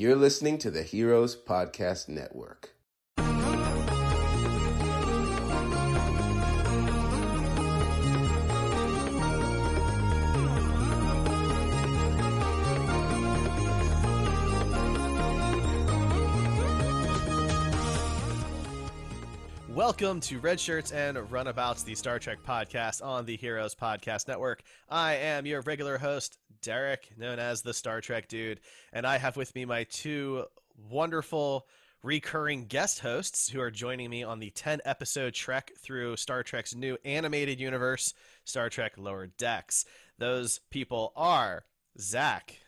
You're listening to the Heroes Podcast Network. Welcome to Red Shirts and Runabouts, the Star Trek podcast on the Heroes Podcast Network. I am your regular host, Derek, known as the Star Trek Dude, and I have with me my two wonderful recurring guest hosts who are joining me on the 10 episode trek through Star Trek's new animated universe, Star Trek Lower Decks. Those people are Zach.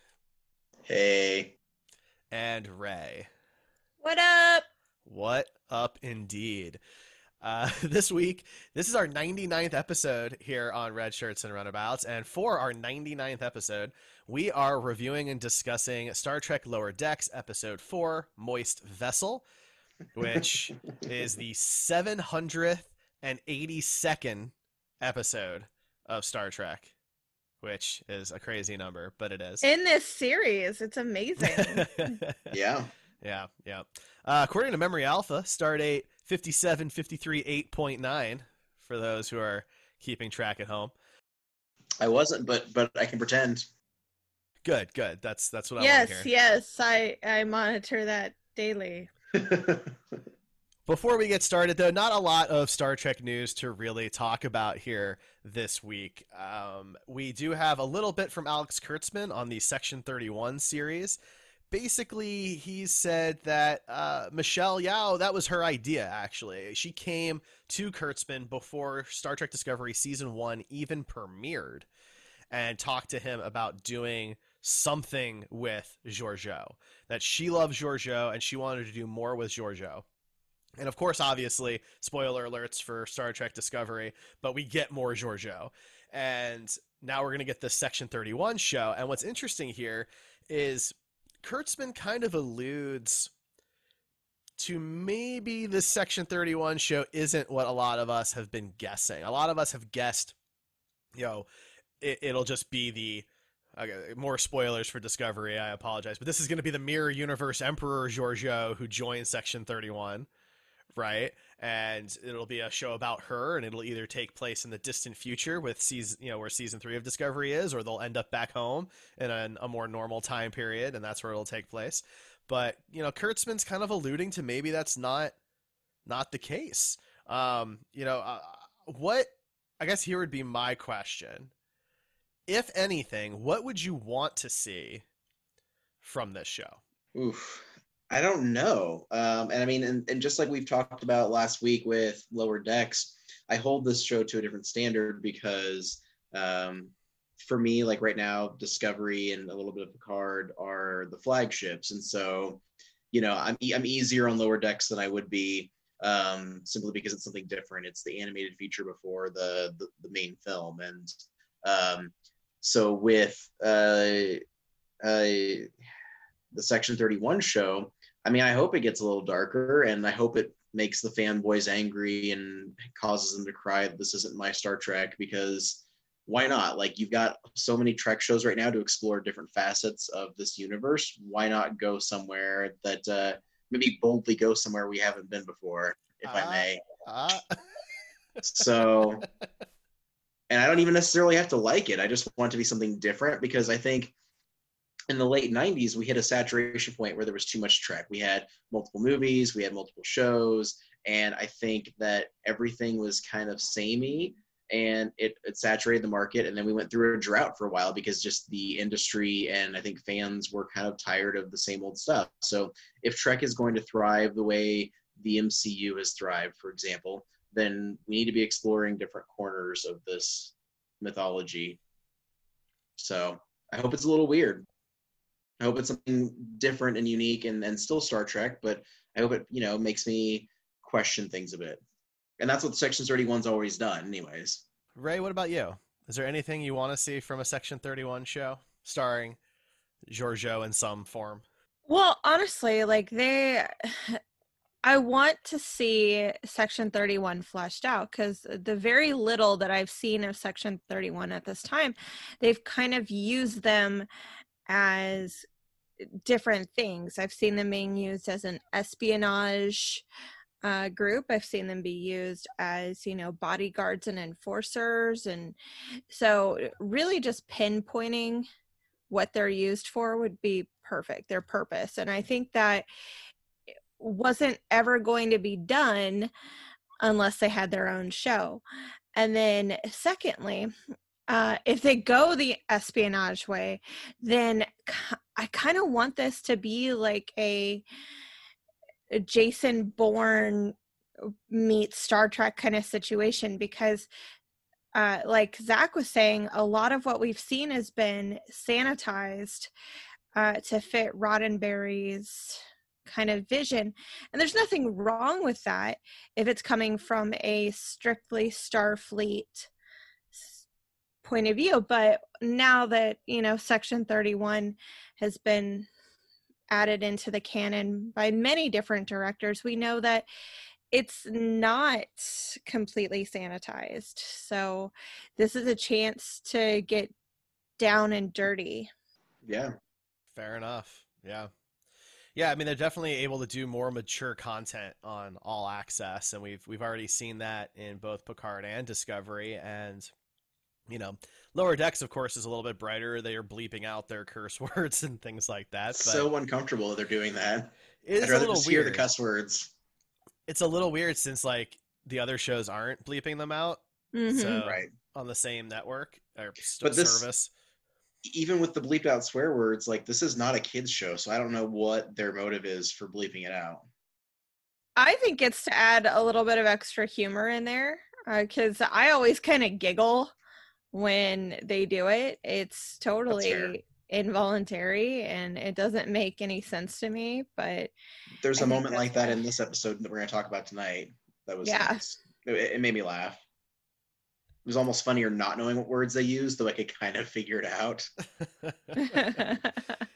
Hey. And Ray. What up? What up, indeed. Uh, this week, this is our 99th episode here on Red Shirts and Runabouts. And for our 99th episode, we are reviewing and discussing Star Trek Lower Decks, Episode 4, Moist Vessel, which is the 782nd episode of Star Trek, which is a crazy number, but it is. In this series, it's amazing. yeah. Yeah, yeah. Uh, according to Memory Alpha, Stardate 5753.8.9 for those who are keeping track at home. I wasn't, but but I can pretend. Good, good. That's that's what yes, I want to hear. Yes, I I monitor that daily. Before we get started, though, not a lot of Star Trek news to really talk about here this week. Um, we do have a little bit from Alex Kurtzman on the Section 31 series basically he said that uh, Michelle Yeoh, that was her idea, actually. She came to Kurtzman before Star Trek Discovery Season 1 even premiered and talked to him about doing something with Georgiou. That she loves Georgiou and she wanted to do more with Georgiou. And of course, obviously, spoiler alerts for Star Trek Discovery, but we get more Georgiou. And now we're going to get this Section 31 show. And what's interesting here is Kurtzman kind of alludes to maybe this Section 31 show isn't what a lot of us have been guessing. A lot of us have guessed, you know, it, will just be the okay, more spoilers for Discovery. I apologize, but this is going to be the Mirror Universe Emperor Georgiou who joins Section 31, right? And it'll be a show about her, and it'll either take place in the distant future with season, you know, where season three of Discovery is, or they'll end up back home in a, a more normal time period, and that's where it'll take place. But you know, Kurtzman's kind of alluding to maybe that's not not the case. Um, you know, uh, what I guess here would be my question. If anything, what would you want to see from this show? Oof. I don't know. Um, and I mean, and, and just like we've talked about last week with Lower Decks, I hold this show to a different standard because um, for me, like right now, Discovery and a little bit of Picard are the flagships, and so you know, I'm I'm easier on Lower Decks than I would be um, simply because it's something different. It's the animated feature before the the, the main film, and um, so with uh, uh, the Section 31 show, I mean, I hope it gets a little darker, and I hope it makes the fanboys angry and causes them to cry this isn't my Star Trek because why not? Like you've got so many Trek shows right now to explore different facets of this universe. Why not go somewhere that uh, maybe boldly go somewhere we haven't been before, if uh, I may? Uh. so, and I don't even necessarily have to like it. I just want it to be something different because I think in the late 90s we hit a saturation point where there was too much trek. We had multiple movies we had multiple shows and i think that everything was kind of samey and it, it saturated the market and then we went through a drought for a while because just the industry and i think fans were kind of tired of the same old stuff. So if trek is going to thrive the way the mcu has thrived for example then we need to be exploring different corners of this mythology. So i hope it's a little weird I hope it's something different and unique and, and still Star Trek, but I hope it, you know, makes me question things a bit. And that's what Section 31's always done, anyways. Ray, what about you? Is there anything you want to see from a Section 31 show starring Georgiou in some form? Well, honestly, like they I want to see Section 31 fleshed out because the very little that I've seen of Section 31 at this time, they've kind of used them as different things. I've seen them being used as an espionage uh, group. I've seen them be used as, you know, bodyguards and enforcers. And so, really, just pinpointing what they're used for would be perfect, their purpose. And I think that wasn't ever going to be done unless they had their own show. And then, secondly, uh, if they go the espionage way, then I kind of want this to be like a Jason Bourne meets Star Trek kind of situation because uh, like Zach was saying, a lot of what we've seen has been sanitized uh, to fit Roddenberry's kind of vision. And there's nothing wrong with that if it's coming from a strictly Starfleet point of view. But now that, you know, Section 31 has been added into the canon by many different directors, we know that it's not completely sanitized. So this is a chance to get down and dirty. Yeah. Fair enough. Yeah. Yeah, I mean they're definitely able to do more mature content on all access and we've we've already seen that in both Picard and Discovery and you know, lower decks, of course, is a little bit brighter. They are bleeping out their curse words and things like that. But so uncomfortable that they're doing that. It's I'd a little just hear weird. the cuss words. It's a little weird since like the other shows aren't bleeping them out Mhm. So- Right. on the same network or st- But this- service. Even with the bleeped out swear words, like this is not a kids show, so I don't know what their motive is for bleeping it out. I think it's to add a little bit of extra humor in there because I always kind of giggle when they do it. It's totally involuntary and it doesn't make any sense to me. But There's I a think moment like that in this episode that we're going to talk about tonight. That was Yeah. nice. It, it made me laugh. It was almost funnier not knowing what words they used, though I could kind of figure it out.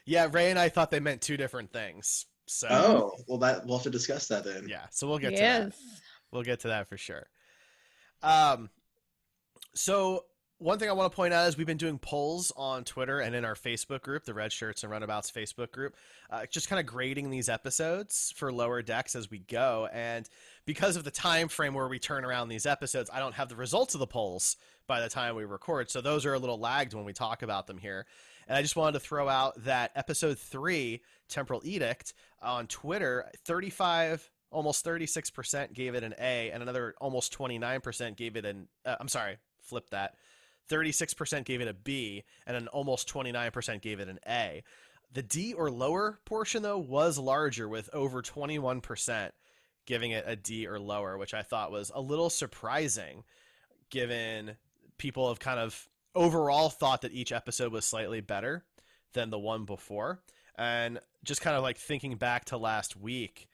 yeah, Ray and I thought they meant two different things. So Oh, well, that we'll have to discuss that then. yeah, so we'll get to that. yes. We'll get to that for sure. Um, so one thing I want to point out is we've been doing polls on Twitter and in our Facebook group, the Red Shirts and Runabouts Facebook group, uh, just kind of grading these episodes for lower decks as we go. And because of the time frame where we turn around these episodes, I don't have the results of the polls by the time we record, so those are a little lagged when we talk about them here. And I just wanted to throw out that episode three, Temporal Edict, on Twitter, 35 almost 36% gave it an A, and another almost 29% gave it an. Uh, I'm sorry, flip that. 36% gave it a B, and an almost 29% gave it an A. The D or lower portion, though, was larger, with over 21% giving it a D or lower, which I thought was a little surprising, given people have kind of overall thought that each episode was slightly better than the one before. And just kind of like thinking back to last week,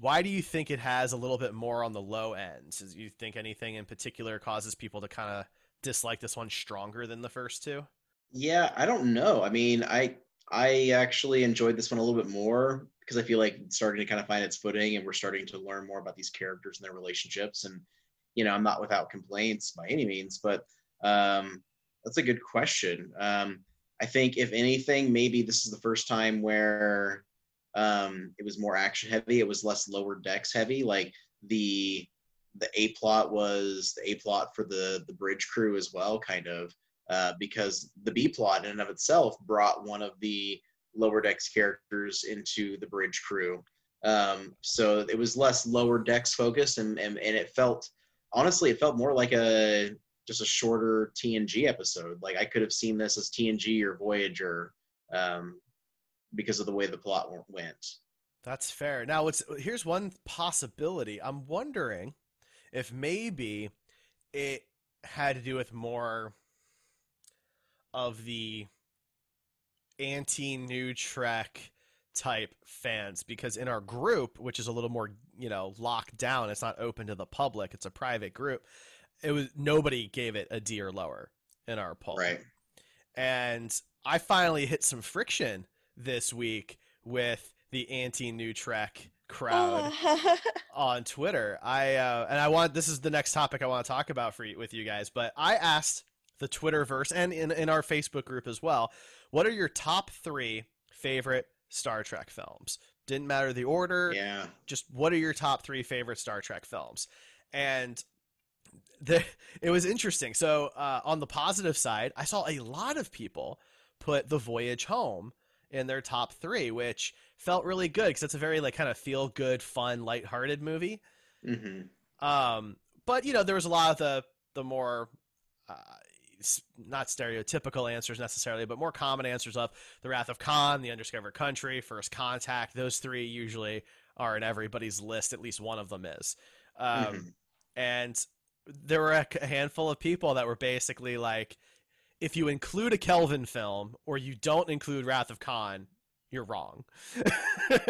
why do you think it has a little bit more on the low end? Do you think anything in particular causes people to kind of dislike this one stronger than the first two? Yeah, I don't know. I mean, I I actually enjoyed this one a little bit more because I feel like it's starting to kind of find its footing and we're starting to learn more about these characters and their relationships. And you know, I'm not without complaints by any means, but um, that's a good question. Um, I think if anything, maybe this is the first time where um, it was more action heavy. It was less lower decks heavy. Like the the A plot was the A plot for the the bridge crew as well, kind of uh, because the B plot in and of itself brought one of the lower decks characters into the bridge crew. Um, so it was less lower decks focused, and, and and it felt honestly, it felt more like a just a shorter TNG episode. Like I could have seen this as TNG or Voyager um, because of the way the plot went. That's fair. Now, what's here's one possibility. I'm wondering if maybe it had to do with more of the anti-new Trek type fans because in our group, which is a little more, you know, locked down, it's not open to the public, it's a private group. It was nobody gave it a D or lower in our poll. Right. And I finally hit some friction this week with the anti-new Trek crowd on Twitter. I uh, and I want this is the next topic I want to talk about for you, with you guys. But I asked the Twitterverse and in in our Facebook group as well, what are your top three favorite Star Trek films. Didn't matter the order. Yeah. Just what are your top three favorite Star Trek films? And the, it was interesting. So uh, on the positive side, I saw a lot of people put The Voyage Home in their top three, which felt really good because it's a very like kind of feel good, fun, lighthearted movie. hmm Um, but you know, there was a lot of the the more uh, not stereotypical answers necessarily, but more common answers of the Wrath of Khan, the Undiscovered Country, First Contact. Those three usually are in everybody's list. At least one of them is. Um, Mhm. And there were a a handful of people that were basically like, if you include a Kelvin film or you don't include Wrath of Khan, you're wrong.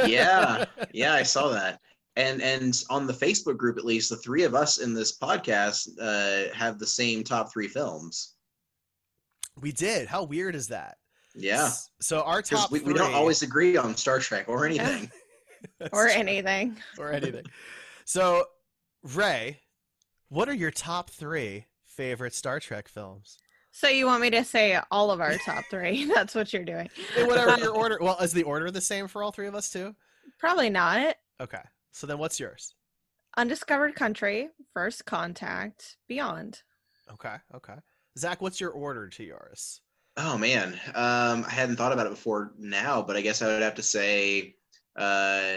Yeah. Yeah, I saw that. And and on the Facebook group, at least, the three of us in this podcast uh, have the same top three films. we did. How weird is that? Yeah. So our top we, we don't always agree on Star Trek or anything. Or true. anything. or anything. So, Ray, what are your top three favorite Star Trek films? So you want me to say all of our top three? That's what you're doing. In whatever your order. Well, is the order the same for all three of us too? Probably not. Okay. So then, what's yours? Undiscovered Country, First Contact, Beyond. Okay. Okay. Zach, what's your order to yours? Oh man, um, I hadn't thought about it before now, but I guess I would have to say, uh,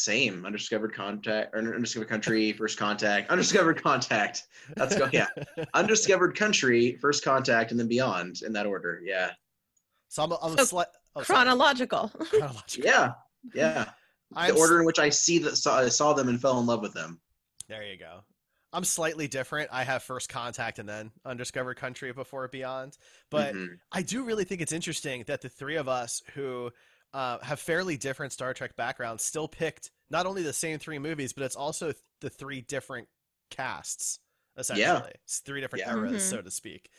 same undiscovered contact or undiscovered country, first contact, undiscovered contact. Let's go. Yeah, undiscovered country, first contact, and then beyond in that order. Yeah, So I'm. I'm So, sli- oh. Chronological. Chronological. yeah, yeah. I'm the order in which I see that saw, saw them and fell in love with them. There you go. I'm slightly different. I have First Contact and then Undiscovered Country before Beyond. But Mhm. I do really think it's interesting that the three of us who uh, have fairly different Star Trek backgrounds still picked not only the same three movies, but it's also the three different casts, essentially. It's three different Yeah. eras, Mhm. so to speak,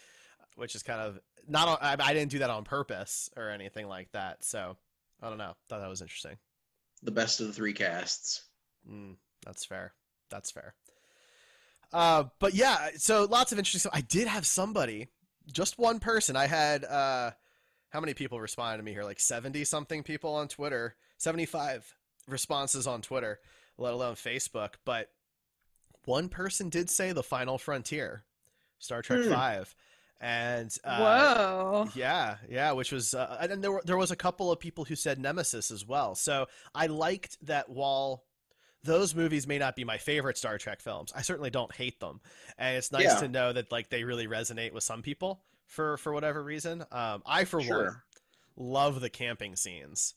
which is kind of not, on, I, I didn't do that on purpose or anything like that. So I don't know. Thought that was interesting. the best of the three casts. Mm, that's fair. That's fair. Uh, but yeah, so lots of interesting. So I did have somebody, just one person. I had uh, how many people responded to me here? Like seventy something people on Twitter, seventy five responses on Twitter, let alone Facebook. But one person did say the Final Frontier, Star Trek Hmm. Five, and uh, Whoa. yeah, yeah, which was, uh, and there were, there was a couple of people who said Nemesis as well. So I liked that while those movies may not be my favorite Star Trek films, I certainly don't hate them, and it's nice Yeah. to know that like they really resonate with some people for for whatever reason. Um, I for one love the camping scenes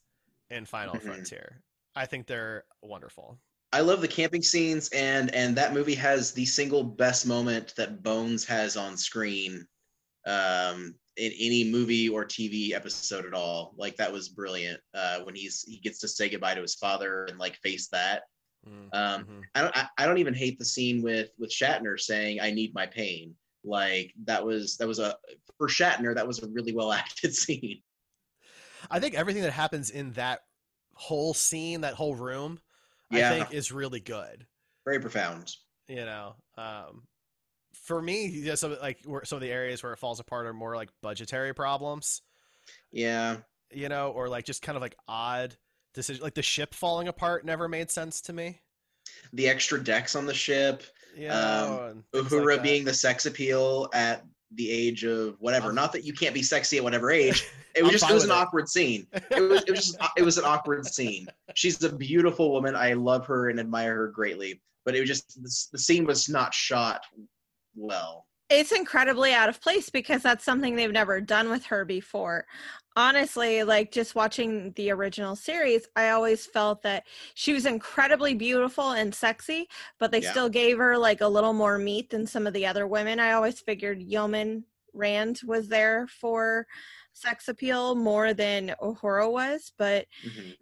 in Final Mhm. Frontier. I think they're wonderful. I love the camping scenes, and and that movie has the single best moment that Bones has on screen, um, in any movie or TV episode at all. Like that was brilliant. Uh, when he's he gets to say goodbye to his father and like face that. Mm, Um, mhm. I don't I, I don't even hate the scene with with Shatner saying I need my pain. Like that was that was a for Shatner that was a really well acted scene. I think everything that happens in that whole scene, that whole room, Yeah. I think is really good. Very profound. you know um for me yeah, some like where some of the areas where it falls apart are more like budgetary problems Yeah. you know or like just kind of like odd decision like the ship falling apart never made sense to me The extra decks on the ship. Know, um, and things like Uhura being the sex appeal at the age of whatever. Not that you can't be sexy at whatever age. It was just it was an it. awkward scene. It was it was just it was an awkward scene. She's a beautiful woman. I love her and admire her greatly. But it was just the, the scene was not shot well. It's incredibly out of place because that's something they've never done with her before. Honestly, like just watching the original series, I always felt that she was incredibly beautiful and sexy, but they Yeah. still gave her like a little more meat than some of the other women. I always figured Yeoman Rand was there for sex appeal more than Uhura was, but Mhm.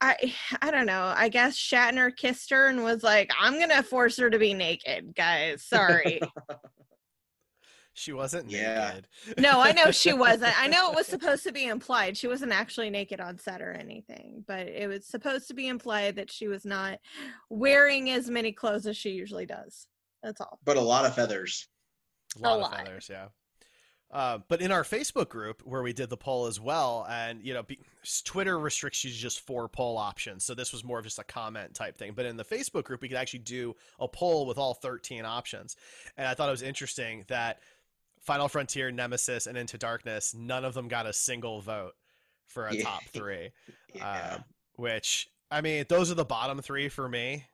I I don't know. I guess Shatner kissed her and was like, "I'm gonna force her to be naked, guys. Sorry." she wasn't Yeah. naked no, I know she wasn't. I know it was supposed to be implied. She wasn't actually naked on set or anything, but it was supposed to be implied that she was not wearing as many clothes as she usually does. That's all. But a lot of feathers. a lot of lot. feathers yeah Uh, but in our Facebook group where we did the poll as well, and you know, be, Twitter restricts you to just four poll options, so this was more of just a comment type thing. But in the Facebook group, we could actually do a poll with all 13 options, and I thought it was interesting that Final Frontier, Nemesis, and Into Darkness, none of them got a single vote for a Yeah. top three. Yeah. Um, which I mean, those are the bottom three for me.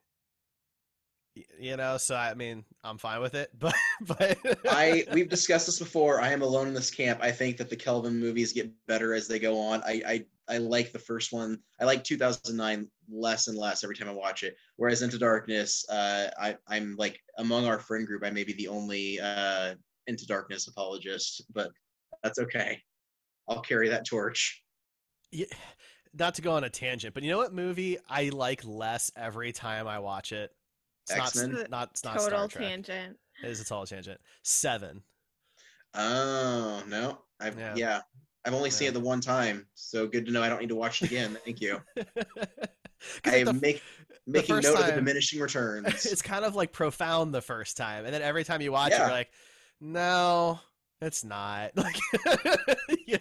You know, so I mean, I'm fine with it, but but I we've discussed this before. I am alone in this camp. I think that the Kelvin movies get better as they go on. I I, I like the first one. I like 2009 less and less every time I watch it. Whereas Into Darkness, uh, I I'm like among our friend group, I may be the only uh, Into Darkness apologist, but that's okay. I'll carry that torch. Yeah, not to go on a tangent, but you know what movie I like less every time I watch it? It's X-Men? not not it's not Total Star Trek. tangent. It is a total tangent. Seven. Oh no, I've Yeah. yeah. I've only seen it the one time, so good to know I don't need to watch it again. Thank you. I am make, making first note of the diminishing returns. it's kind of like profound the first time, and then every time you watch it, you're like, no, it's not. Like, yeah.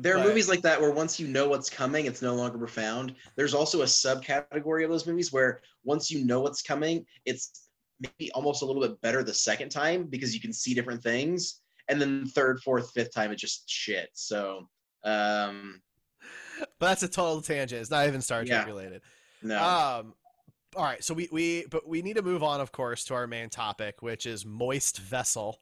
There are but- movies like that where once you know what's coming, it's no longer profound. There's also a subcategory of those movies where once you know what's coming, it's maybe almost a little bit better the second time because you can see different things. And then third, fourth, fifth time, it's just shit. So, um, But that's a total tangent. It's not even Star Trek Yeah. related. no. Um, all right, so we we but we need to move on, of course, to our main topic, which is moist vessel.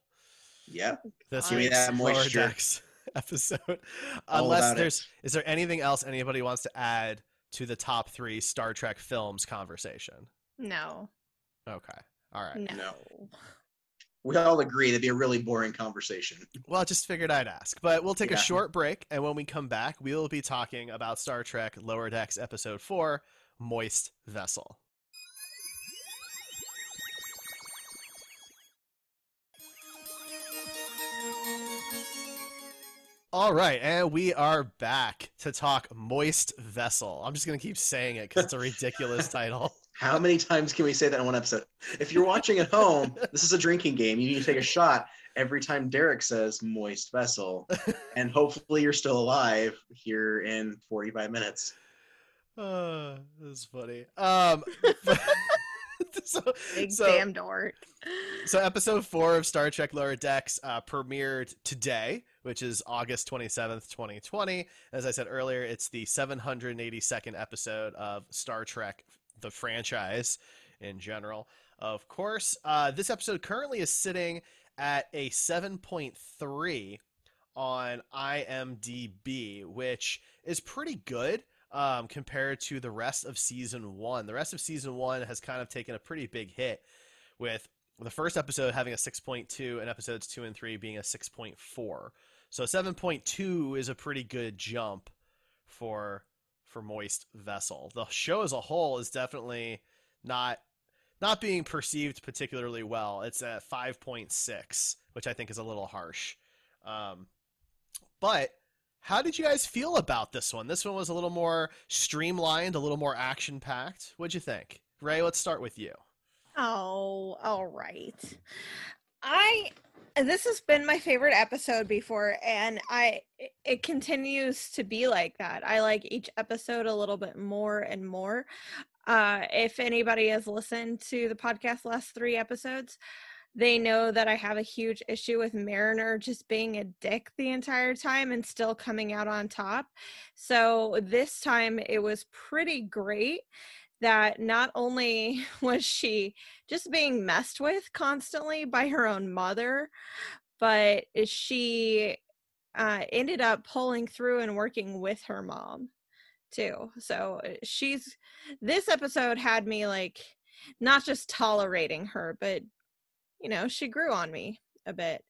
Yeah. This Give me week's that Lower moisture. Decks episode. Unless there's is there anything else anybody wants to add to the top three Star Trek films conversation? No. Okay, all right. No. No. We all agree that'd be a really boring conversation. Well, I just figured I'd ask. But we'll take a short break, and when we come back, we will be talking about Star Trek Lower Decks Episode 4 Moist Vessel. All right, and we are back to talk Moist Vessel. I'm just going to keep saying it because it's a ridiculous title. How many times can we say that in one episode? If you're watching at home, this is a drinking game. You need to take a shot every time Derek says moist vessel. And hopefully you're still alive here in 45 minutes. Uh, that's funny. Um, so, Big so- damn dork. So, episode four of Star Trek Lower Decks uh, premiered today, which is August 27th, 2020. As I said earlier, it's the 782nd episode of Star Trek, the franchise in general. Of course, uh, this episode currently is sitting at a 7.3 on IMDb, which is pretty good um, compared to the rest of season one. The rest of season one has kind of taken a pretty big hit with the first episode having a 6.2 and episodes 2 and 3 being a 6.4 so 7.2 is a pretty good jump for for moist vessel. The show as a whole is definitely not not being perceived particularly well. It's at 5.6 which i think is a little harsh. Um, but how did you guys feel about this one? This one was a little more streamlined a little more action packed what'd you think? Ray let's start with you Oh, all right. I this has been my favorite episode before and I it- continues to be like that. I like each episode a little bit more and more. Uh if anybody has listened to the podcast last 3 episodes, they know that I have a huge issue with Mariner just being a dick the entire time and still coming out on top. So this time it was pretty great that not only was she just being messed with constantly by her own mother, but she uh, ended up pulling through and working with her mom too. So uh, she's this episode had me like not just tolerating her, but you know, she grew on me a bit.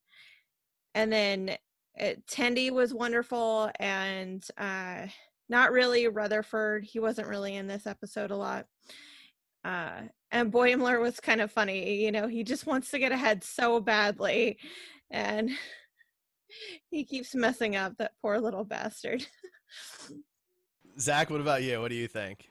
And then uh, Tendi was wonderful and uh not really Rutherford. He wasn't really in this episode a lot. Uh, and Boimler was kind of funny. You know, he just wants to get ahead so badly, and he keeps messing up. That poor little bastard. Zach, what about you? What do you think?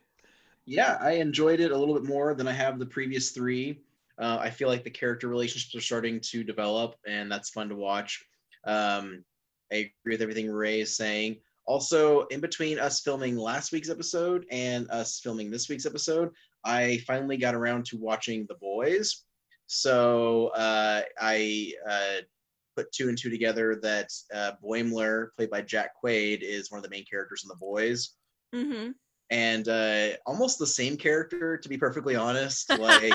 Yeah, I enjoyed it a little bit more than I have the previous three. Uh, I feel like the character relationships are starting to develop, and that's fun to watch. Um, I agree with everything Ray is saying. Also, in between us filming last week's episode and us filming this week's episode, I finally got around to watching The Boys. So uh, I uh, put two and two together that uh, Boimler, played by Jack Quaid, is one of the main characters in The Boys. Mm-hmm. And uh, almost the same character, to be perfectly honest. Like,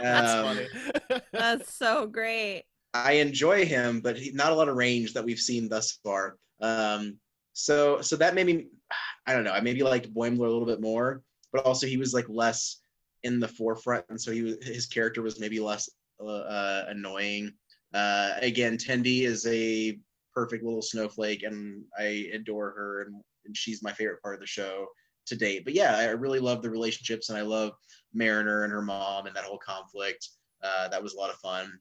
That's um, funny. That's so great. I enjoy him, but he, not a lot of range that we've seen thus far. Um, so so that made me, I don't know, I maybe liked Boimler a little bit more, but also he was like less in the forefront, and so he was, his character was maybe less uh, uh, annoying. Uh, again, Tendi is a perfect little snowflake, and I adore her, and, and she's my favorite part of the show to date. But yeah, I really love the relationships, and I love Mariner and her mom and that whole conflict. Uh, that was a lot of fun.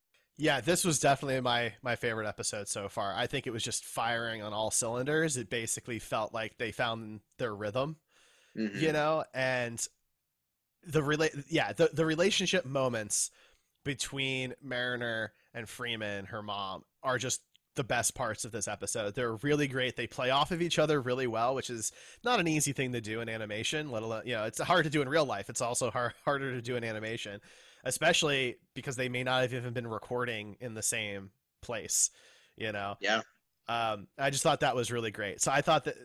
Yeah, this was definitely my my favorite episode so far. I think it was just firing on all cylinders. It basically felt like they found their rhythm, Mhm. you know, and the relate yeah, the the relationship moments between Mariner and Freeman, her mom, are just the best parts of this episode. They're really great. They play off of each other really well, which is not an easy thing to do in animation, let alone, you know, it's hard to do in real life. It's also hard, harder to do in animation, especially because they may not have even been recording in the same place, you know? Yeah. Um, I just thought that was really great. So I thought that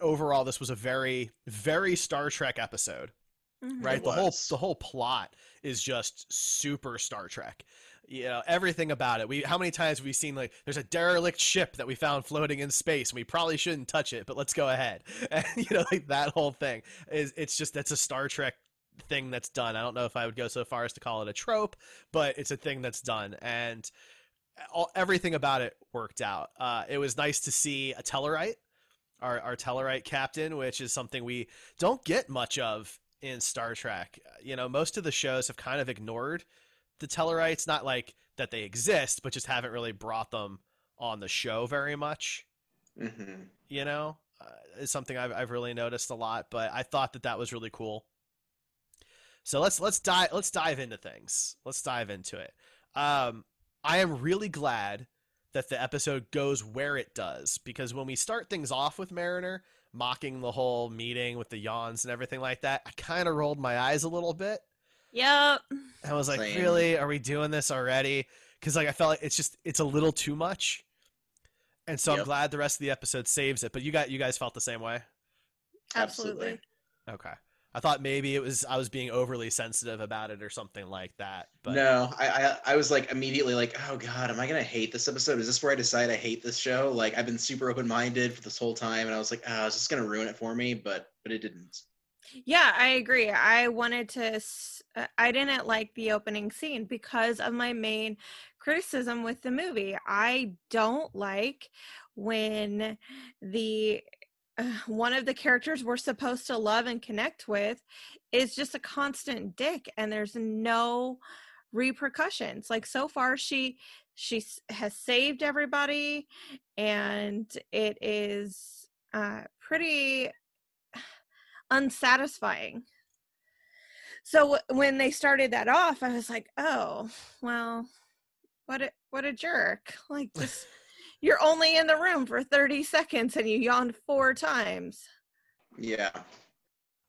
overall this was a very, very Star Trek episode Mhm. right It the whole the whole plot is just super star trek you know everything about it we how many times have we seen like there's a derelict ship that we found floating in space and we probably shouldn't touch it but let's go ahead and you know like that whole thing is it's just that's a star trek thing that's done i don't know if i would go so far as to call it a trope but it's a thing that's done and all, everything about it worked out uh, it was nice to see a tellarite our, our tellarite captain which is something we don't get much of in Star Trek. You know, most of the shows have kind of ignored the Tellarites, not like that they exist, but just haven't really brought them on the show very much. Mhm. You know, uh, is something I've I've really noticed a lot. But I thought that that was really cool. So let's let's dive let's dive into things. Let's dive into it. Um, I am really glad that the episode goes where it does because when we start things off with Mariner mocking the whole meeting with the yawns and everything like that, I kind of rolled my eyes a little bit. Yep. I was like, Same. really? Are we doing this already? Because like I felt like it's just it's a little too much. And so I'm glad the rest of the episode saves it. But you got you guys felt the same way? Absolutely. Okay. I thought maybe it was I was being overly sensitive about it or something like that. But no, I, I I was like immediately like, oh god, am I gonna hate this episode? Is this where I decide I hate this show? Like I've been super open minded for this whole time, and I was like, oh, is this gonna ruin it for me? But but it didn't. Yeah, I agree. I wanted to, s- uh, I didn't like the opening scene because of my main criticism with the movie. I don't like when the one of the characters we're supposed to love and connect with is just a constant dick and there's no repercussions. Like so far she she has saved everybody and it is uh pretty unsatisfying. So w- when they started that off, I was like, "Oh, well, what a what a jerk! Like, just you're only in the room for thirty seconds and you yawned four times." Yeah.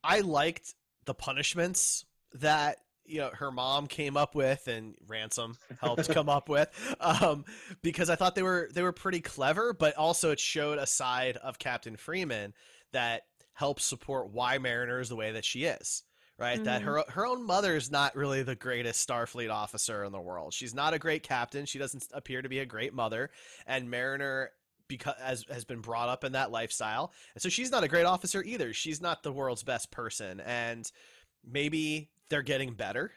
I liked the punishments that you know her mom came up with and ransom helped come up with um, because I thought they were they were pretty clever, but also it showed a side of Captain Freeman that helps support why Mariner is the way that she is. Right, that Mhm. her her own mother is not really the greatest Starfleet officer in the world. She's not a great captain. She doesn't appear to be a great mother, and Mariner because has has been brought up in that lifestyle, and so she's not a great officer either. She's not the world's best person, and maybe they're getting better,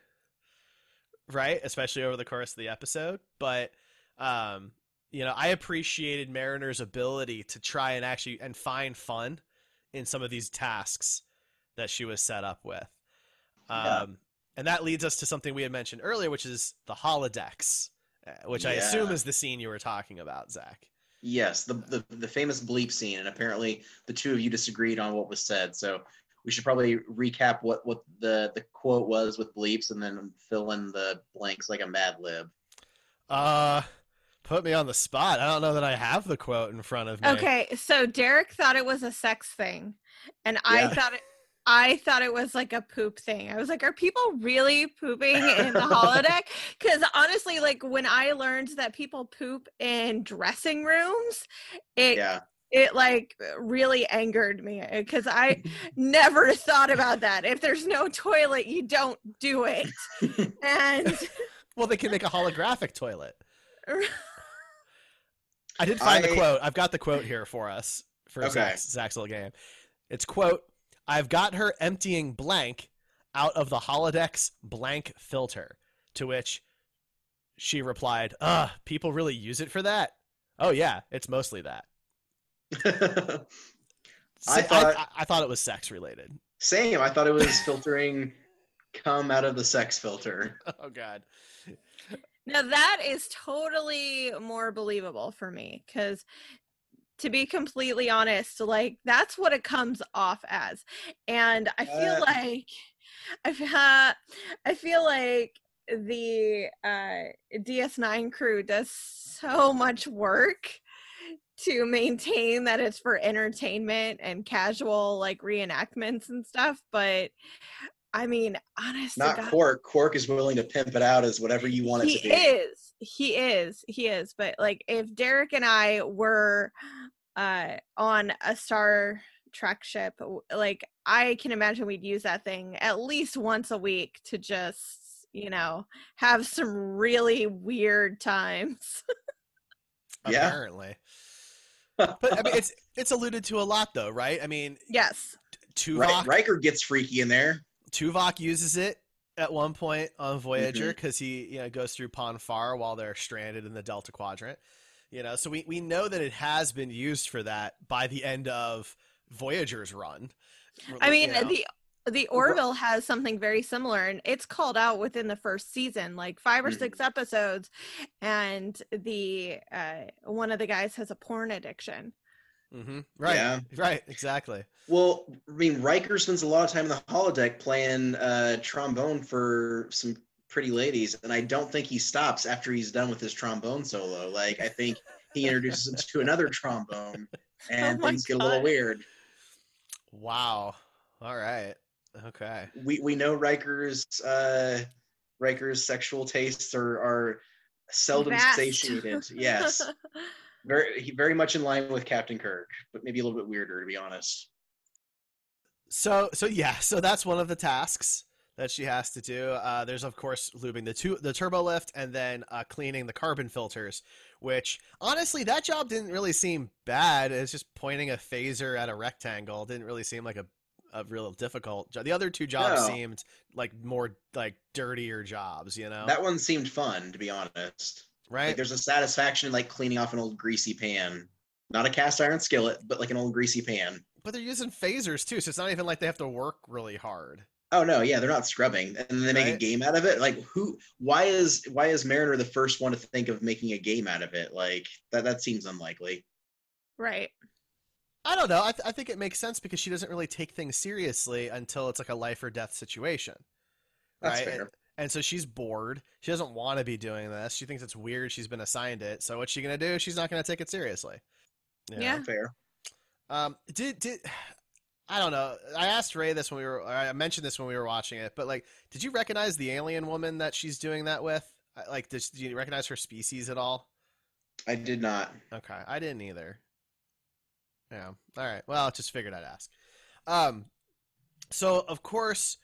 right? Especially over the course of the episode. But um, you know, I appreciated Mariner's ability to try and actually and find fun in some of these tasks that she was set up with. Um, Yeah. and that leads us to something we had mentioned earlier, which is the holodecks, uh, which I assume is the scene you were talking about, Zach. Yes, the, the the famous bleep scene, and apparently the two of you disagreed on what was said. So we should probably recap what what the the quote was with bleeps, and then fill in the blanks like a Mad Lib. Uh, Put me on the spot. I don't know that I have the quote in front of me. Okay, so Derek thought it was a sex thing, and I Yeah. thought it. I thought it was like a poop thing. I was like, are people really pooping in the holodeck? Because honestly, like when I learned that people poop in dressing rooms, it Yeah. it like really angered me eh, because I never thought about that. If there's no toilet, you don't do it. And Well, they can make a holographic toilet. I did find the quote. I've got the quote here for us for Okay. Zach's, Zach's little game. It's quote, I've got her emptying blank out of the holodeck's blank filter. To which she replied, Ugh, people really use it for that? Oh yeah, it's mostly that. I I, thought- I, I thought it was sex related. Same. I thought it was filtering come out of the sex filter. Oh god. Now that is totally more believable for me because to be completely honest, like that's what it comes off as. And I feel Uh. like I've had I feel like the uh DS9 crew does so much work to maintain that it's for entertainment and casual like reenactments and stuff, but I mean, honest to Not God, Quark. Quark is willing to pimp it out as whatever you want it he to be. He is he is he is but like if derek and i were uh on a star trek ship like i can imagine we'd use that thing at least once a week to just you know have some really weird times Yeah. Apparently. But I mean it's it's alluded to a lot though, right? I mean yes Tuvok Right, Riker gets freaky in there. Tuvok uses it at one point on Voyager Mm-hmm. because he you know goes through Pon farr while they're stranded in the Delta Quadrant. You know, so we, we know that it has been used for that by the end of Voyager's run. i mean You know? the the orville has something very similar and it's called out within the first season like five or six episodes and the uh one of the guys has a porn addiction Mhm. right, Yeah. right, exactly. Well, I mean, Riker spends a lot of time in the holodeck playing uh, trombone for some pretty ladies, and I don't think he stops after he's done with his trombone solo. Like, I think he introduces him to another trombone, and Oh my things get a little weird. Wow. All right. Okay. We we know Riker's uh, Riker's sexual tastes are are seldom Vast. satiated. Yes, very very much in line with Captain Kirk, but maybe a little bit weirder to be honest. So so yeah, so that's one of the tasks that she has to do. Uh, there's of course lubing the two the turbo lift and then uh, cleaning the carbon filters, which honestly that job didn't really seem bad. It's just pointing a phaser at a rectangle. Didn't really seem like a a real difficult job. The other two jobs No. seemed like more like dirtier jobs, you know? That one seemed fun to be honest. Like right? there's a satisfaction in like cleaning off an old greasy pan. Not a cast iron skillet, but like an old greasy pan. But they're using phasers too, so it's not even like they have to work really hard. Oh no, yeah, they're not scrubbing. And then they make a game out of it. Like who why is why is Mariner the first one to think of making a game out of it? Like that that seems unlikely. right I don't know. I, th- I think it makes sense because she doesn't really take things seriously until it's like a life or death situation. That's right? fair. And, and so she's bored. She doesn't want to be doing this. She thinks it's weird. She's been assigned it. So what's she gonna do? She's not gonna take it seriously. You know? Yeah. Fair. Um. Did did I don't know. I asked Ray this when we were. I mentioned this when we were watching it. But like, did you recognize the alien woman that she's doing that with? Like, did, do you recognize her species at all? I did not. Okay, I didn't either. Yeah. All right. Well, I just figured I'd ask. Um, so of course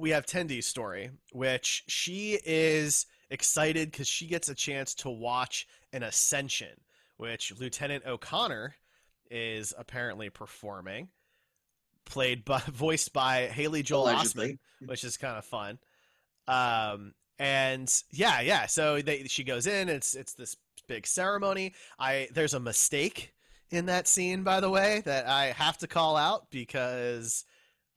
we have Tendi's story, which she is excited because she gets a chance to watch an ascension, which Lieutenant O'Connor is apparently performing, played by voiced by Haley Joel Osment which is kind of fun. Um, and yeah, yeah. So they, she goes in. It's it's this big ceremony. I there's a mistake in that scene, by the way, that I have to call out because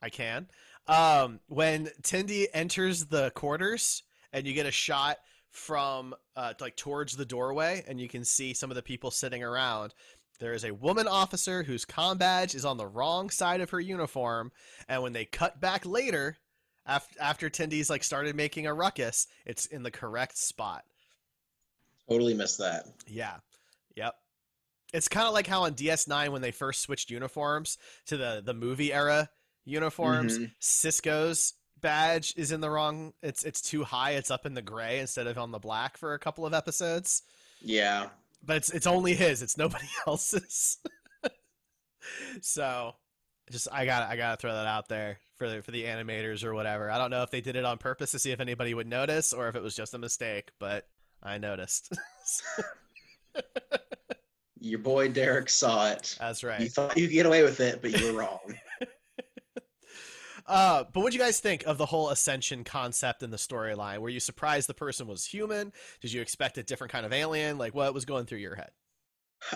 I can. Um, when Tindy enters the quarters and you get a shot from uh, like towards the doorway, and you can see some of the people sitting around. There is a woman officer whose com badge is on the wrong side of her uniform, and when they cut back later, after after Tindy's like started making a ruckus, it's in the correct spot. Totally missed that. Yeah. Yep. It's kind of like how on DS9 when they first switched uniforms to the the movie era uniforms, Mhm. Sisko's badge is in the wrong. It's it's too high. It's up in the gray instead of on the black for a couple of episodes. Yeah. But it's it's only his. It's nobody else's. so, just I got I got to throw that out there for the, for the animators or whatever. I don't know if they did it on purpose to see if anybody would notice or if it was just a mistake, but I noticed. Your boy Derek saw it. That's right. You thought you could get away with it, but you were wrong. Uh, but what do you guys think of the whole ascension concept in the storyline? Were you surprised the person was human? Did you expect a different kind of alien? Like what was going through your head?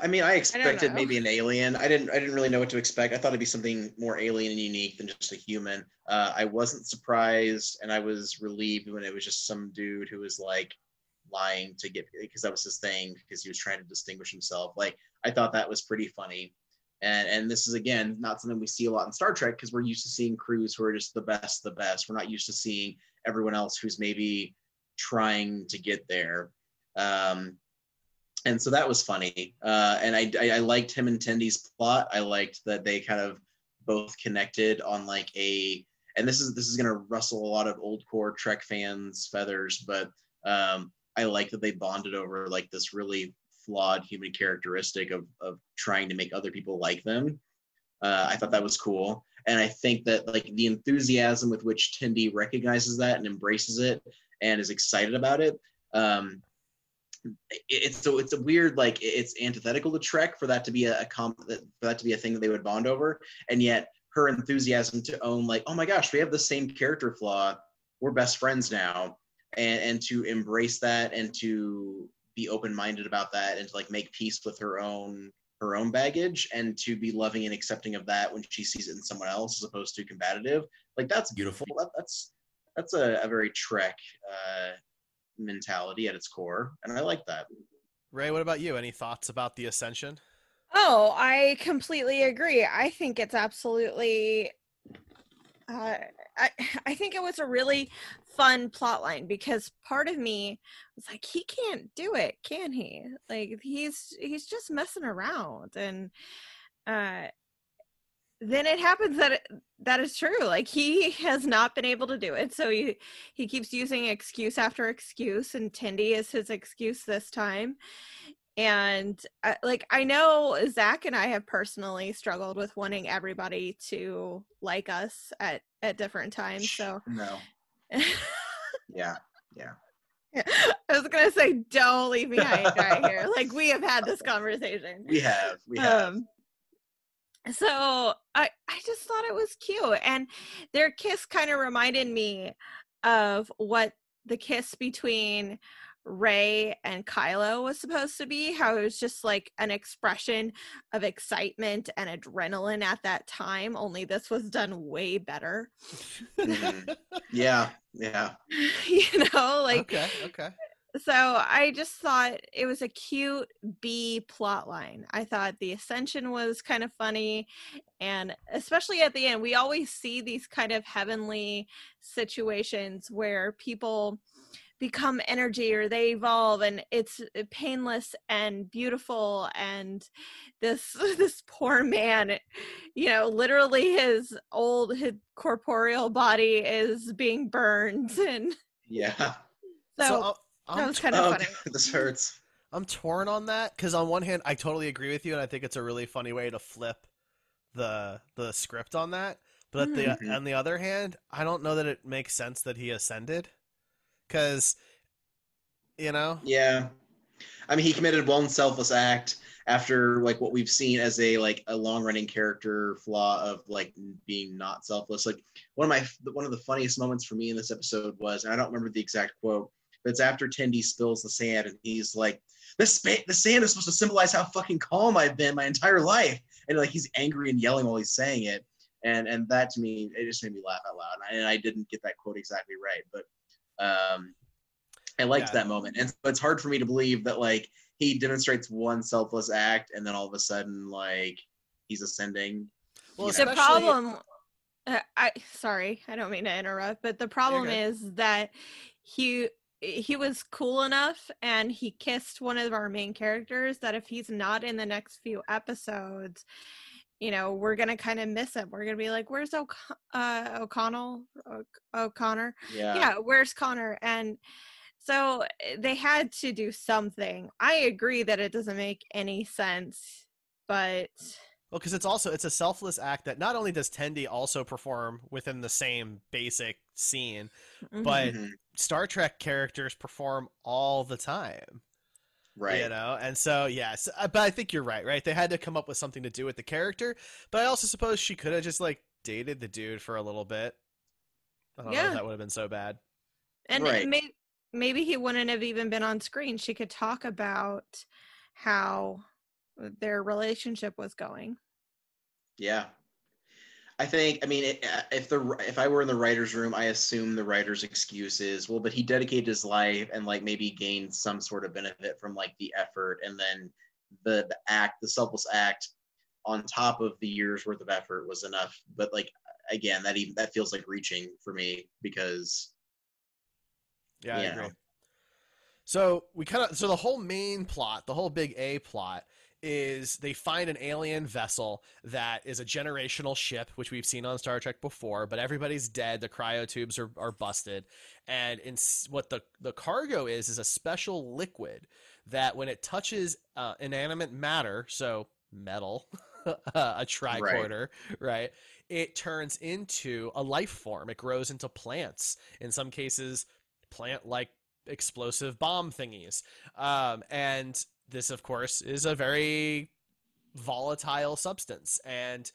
I mean, I expected know. maybe an alien. I didn't. I didn't really know what to expect. I thought it'd be something more alien and unique than just a human. Uh, I wasn't surprised, and I was relieved when it was just some dude who was like lying to get because that was his thing because he was trying to distinguish himself. Like I thought that was pretty funny. And and this is again not something we see a lot in Star Trek because we're used to seeing crews who are just the best, the best. We're not used to seeing everyone else who's maybe trying to get there. Um, and so that was funny. Uh, and I, I I liked him and Tendi's plot. I liked that they kind of both connected on like a. And this is this is gonna rustle a lot of old core Trek fans' feathers, but um, I like that they bonded over like this really flawed human characteristic of of trying to make other people like them. Uh, I thought that was cool, and I think that like the enthusiasm with which Tendi recognizes that and embraces it and is excited about it. Um, it- it's so it's a weird like it's antithetical to Trek for that to be a, a comp for that to be a thing that they would bond over, and yet her enthusiasm to own like oh my gosh we have the same character flaw we're best friends now and and to embrace that and to be open minded about that and to like make peace with her own her own baggage and to be loving and accepting of that when she sees it in someone else as opposed to combative like that's beautiful that, that's that's a, a very trek uh mentality at its core and i like that Ray, what about you? Any thoughts about the ascension? Oh, I completely agree. I think it's absolutely. Uh, I I think it was a really fun plot line because part of me was like, he can't do it, can he? Like he's he's just messing around, and uh, then it happens that it, that is true. Like he has not been able to do it, so he he keeps using excuse after excuse, and Tendi is his excuse this time and uh, like i know zach and i have personally struggled with wanting everybody to like us at at different times so no. Yeah yeah. i was gonna say don't leave me high dry here. Like we have had this conversation. We have we have. Um so i i just thought it was cute and their kiss kind of reminded me of what the kiss between Rey and kylo was supposed to be how it was just like an expression of excitement and adrenaline at that time only this was done way better Mhm. yeah yeah you know like okay, okay. so I just thought it was a cute B plot line. I thought the ascension was kind of funny and especially at the end we always see these kind of heavenly situations where people become energy or they evolve and it's uh, painless and beautiful and this this poor man you know literally his old his corporeal body is being burned and yeah so, uh, I'm, that was kind of oh, funny this hurts I'm torn on that because on one hand, I totally agree with you, and I think it's a really funny way to flip the the script on that. But at the Mhm. on the other hand, I don't know that it makes sense that he ascended, because you know, Yeah. I mean, he committed one selfless act after like what we've seen as a like a long running character flaw of like being not selfless. Like one of my one of the funniest moments for me in this episode was, and I don't remember the exact quote, but it's after Tendi spills the sand and he's like, "This spa- the sand is supposed to symbolize how fucking calm I've been my entire life," and like he's angry and yelling while he's saying it, and and that to me it just made me laugh out loud. And I, and I didn't get that quote exactly right, but um, I liked Yeah. that moment, and so it's hard for me to believe that like he demonstrates one selfless act, and then all of a sudden like he's ascending. well, you the problem uh, i sorry i don't mean to interrupt but the problem is that he he was cool enough and he kissed one of our main characters that if he's not in the next few episodes you know we're gonna kind of miss him we're gonna be like where's o- uh, o'connell o- o'connor Yeah. yeah where's connor and so eh, they had to do something i agree that it doesn't make any sense but Well, because it's also it's a selfless act that not only does Tendi also perform within the same basic scene, mhm. but Mhm. Star Trek characters perform all the time. Right. You know, and so yes, uh, but I think you're right. Right, they had to come up with something to do with the character, but I also suppose she could have just like dated the dude for a little bit. I don't know Yeah. if that would have been so bad. and Right. maybe maybe he wouldn't have even been on screen she could talk about how their relationship was going Yeah. I think. I mean, it, uh, if the if I were in the writers' room, I assume the writer's excuse is well, but he dedicated his life and like maybe gained some sort of benefit from like the effort, and then the the act, the selfless act, on top of the years worth of effort was enough. But like again, that even that feels like reaching for me because Yeah, I agree. So we kind of so the whole main plot, the whole big A plot is they find an alien vessel that is a generational ship, which we've seen on Star Trek before, but everybody's dead. The cryotubes are, are busted. And in, what the, the cargo is, is a special liquid that when it touches uh, inanimate matter, so metal, a tricorder, right. It turns into a life form. It grows into plants. In some cases, plant like explosive bomb thingies. Um, and this, of course, is a very volatile substance. And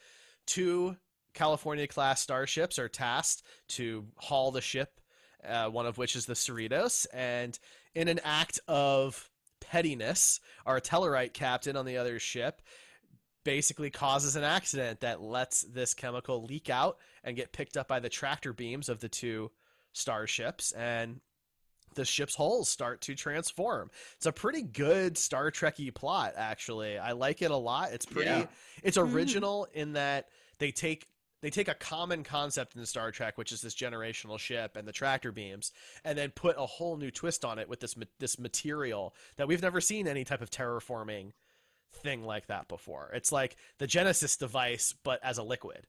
two California class starships are tasked to haul the ship, uh, one of which is the Cerritos. And in an act of pettiness, our Tellarite captain on the other ship basically causes an accident that lets this chemical leak out and get picked up by the tractor beams of the two starships and the ship's hulls start to transform. It's a pretty good Star Trekky plot, actually. I like it a lot. It's pretty. Yeah. It's Mhm. original in that they take they take a common concept in Star Trek, which is this generational ship and the tractor beams, and then put a whole new twist on it with this this material that we've never seen any type of terraforming thing like that before. It's like the Genesis device, but as a liquid.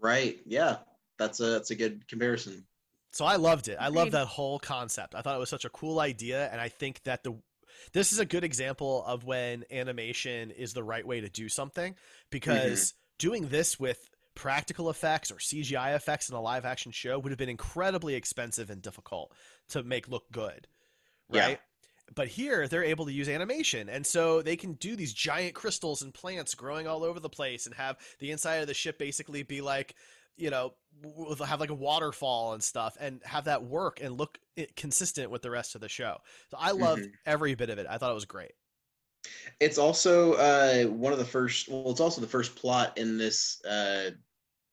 right, yeah, that's a that's a good comparison. So I loved it. I love that whole concept. I thought it was such a cool idea, and I think that the this is a good example of when animation is the right way to do something because mm-hmm. doing this with practical effects or CGI effects in a live action show would have been incredibly expensive and difficult to make look good. Yeah. Right? But here they're able to use animation and so they can do these giant crystals and plants growing all over the place and have the inside of the ship basically be like you know have like a waterfall and stuff and have that work and look consistent with the rest of the show. So I loved Mhm. every bit of it. I thought it was great. It's also uh, one of the first. Well, it's also the first plot in this uh,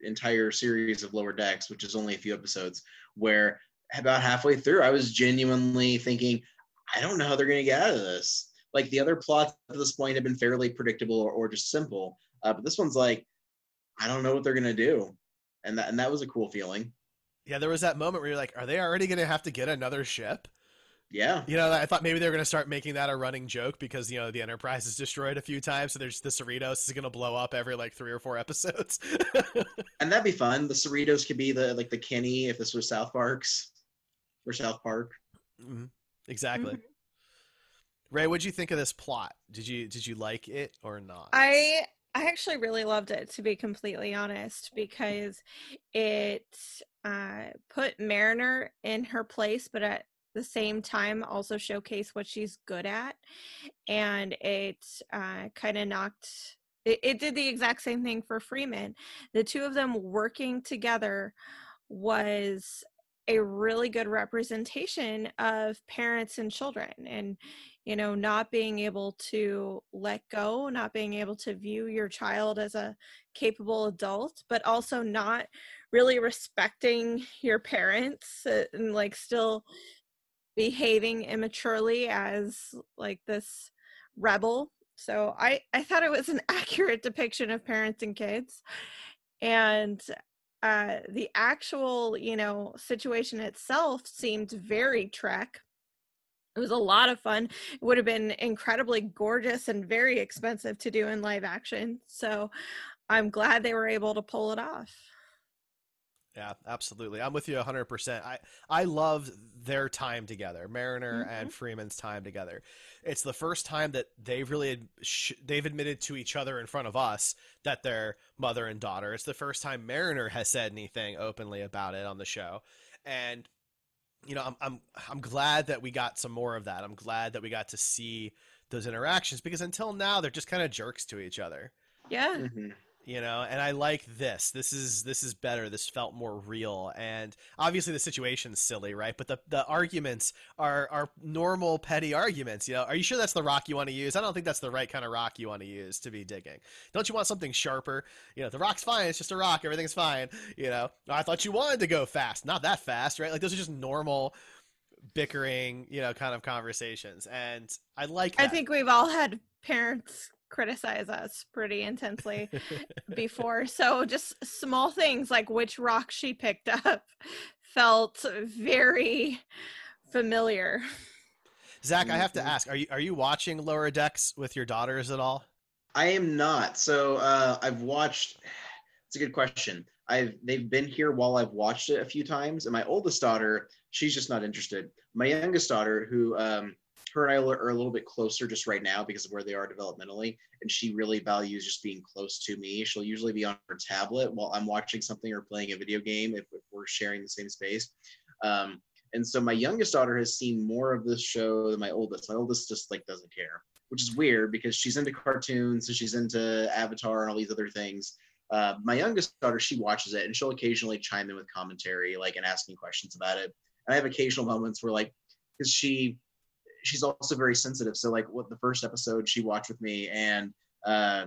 entire series of Lower Decks, which is only a few episodes. Where about halfway through, I was genuinely thinking, I don't know how they're going to get out of this. Like the other plots at this point have been fairly predictable or, or just simple, uh, but this one's like, I don't know what they're going to do, and that and that was a cool feeling. Yeah, there was that moment where you're like, are they already going to have to get another ship? Yeah, You know, I thought maybe they were going to start making that a running joke because, you know, the Enterprise is destroyed a few times. So there's the Cerritos is going to blow up every like three or four episodes. and that'd be fun. The Cerritos could be the like the Kenny if this was South Park's or South Park. Mhm. Exactly. Mhm. Ray, what'd you think of this plot? Did you did you like it or not? I I actually really loved it to be completely honest because it uh, put Mariner in her place, but at the same time also showcased what she's good at, and it uh, kind of knocked. It, it did the exact same thing for Freeman. The two of them working together was a really good representation of parents and children and you know not being able to let go not being able to view your child as a capable adult but also not really respecting your parents uh, and like still behaving immaturely as like this rebel. So i i thought it was an accurate depiction of parents and kids. And uh, the actual, you know, situation itself seemed very Trek. It was a lot of fun. It would have been incredibly gorgeous and very expensive to do in live action. So I'm glad they were able to pull it off. Yeah, absolutely. I'm with you 100%. I I love their time together, Mariner Mhm. and Freeman's time together. It's the first time that they've really ad- sh- they've admitted to each other in front of us that they're mother and daughter. It's the first time Mariner has said anything openly about it on the show. And you know, I'm I'm I'm glad that we got some more of that. I'm glad that we got to see those interactions because until now they're just kind of jerks to each other Yeah. Mhm. You know and i like this. This is this is better. This felt more real. And obviously the situation's silly right? But the the arguments are are normal petty arguments you know? Are you sure that's the rock you want to use? I don't think that's the right kind of rock you want to use to be digging. Don't you want something sharper? You know the rock's fine it's just a rock everything's fine you know? I thought you wanted to go fast not that fast right? Like those are just normal bickering you know kind of conversations. And i like that. I think we've all had parents criticize us pretty intensely before. So just small things like which rock she picked up felt very familiar. Zach, I have to Mhm. ask: Are you are you watching Lower Decks with your daughters at all? I am not. So uh, I've watched. It's a good question. I've they've been here while I've watched it a few times, and my oldest daughter, she's just not interested. My youngest daughter, who um, her and I are a little bit closer just right now because of where they are developmentally, and she really values just being close to me. She'll usually be on her tablet while I'm watching something or playing a video game if, if we're sharing the same space. Um, and so my youngest daughter has seen more of this show than my oldest. My oldest just like doesn't care, which is weird because she's into cartoons and she's into Avatar and all these other things. Uh, my youngest daughter, she watches it and she'll occasionally chime in with commentary, like and asking questions about it. And I have occasional moments where like, because she, she's also very sensitive. So like, what the first episode she watched with me and uh,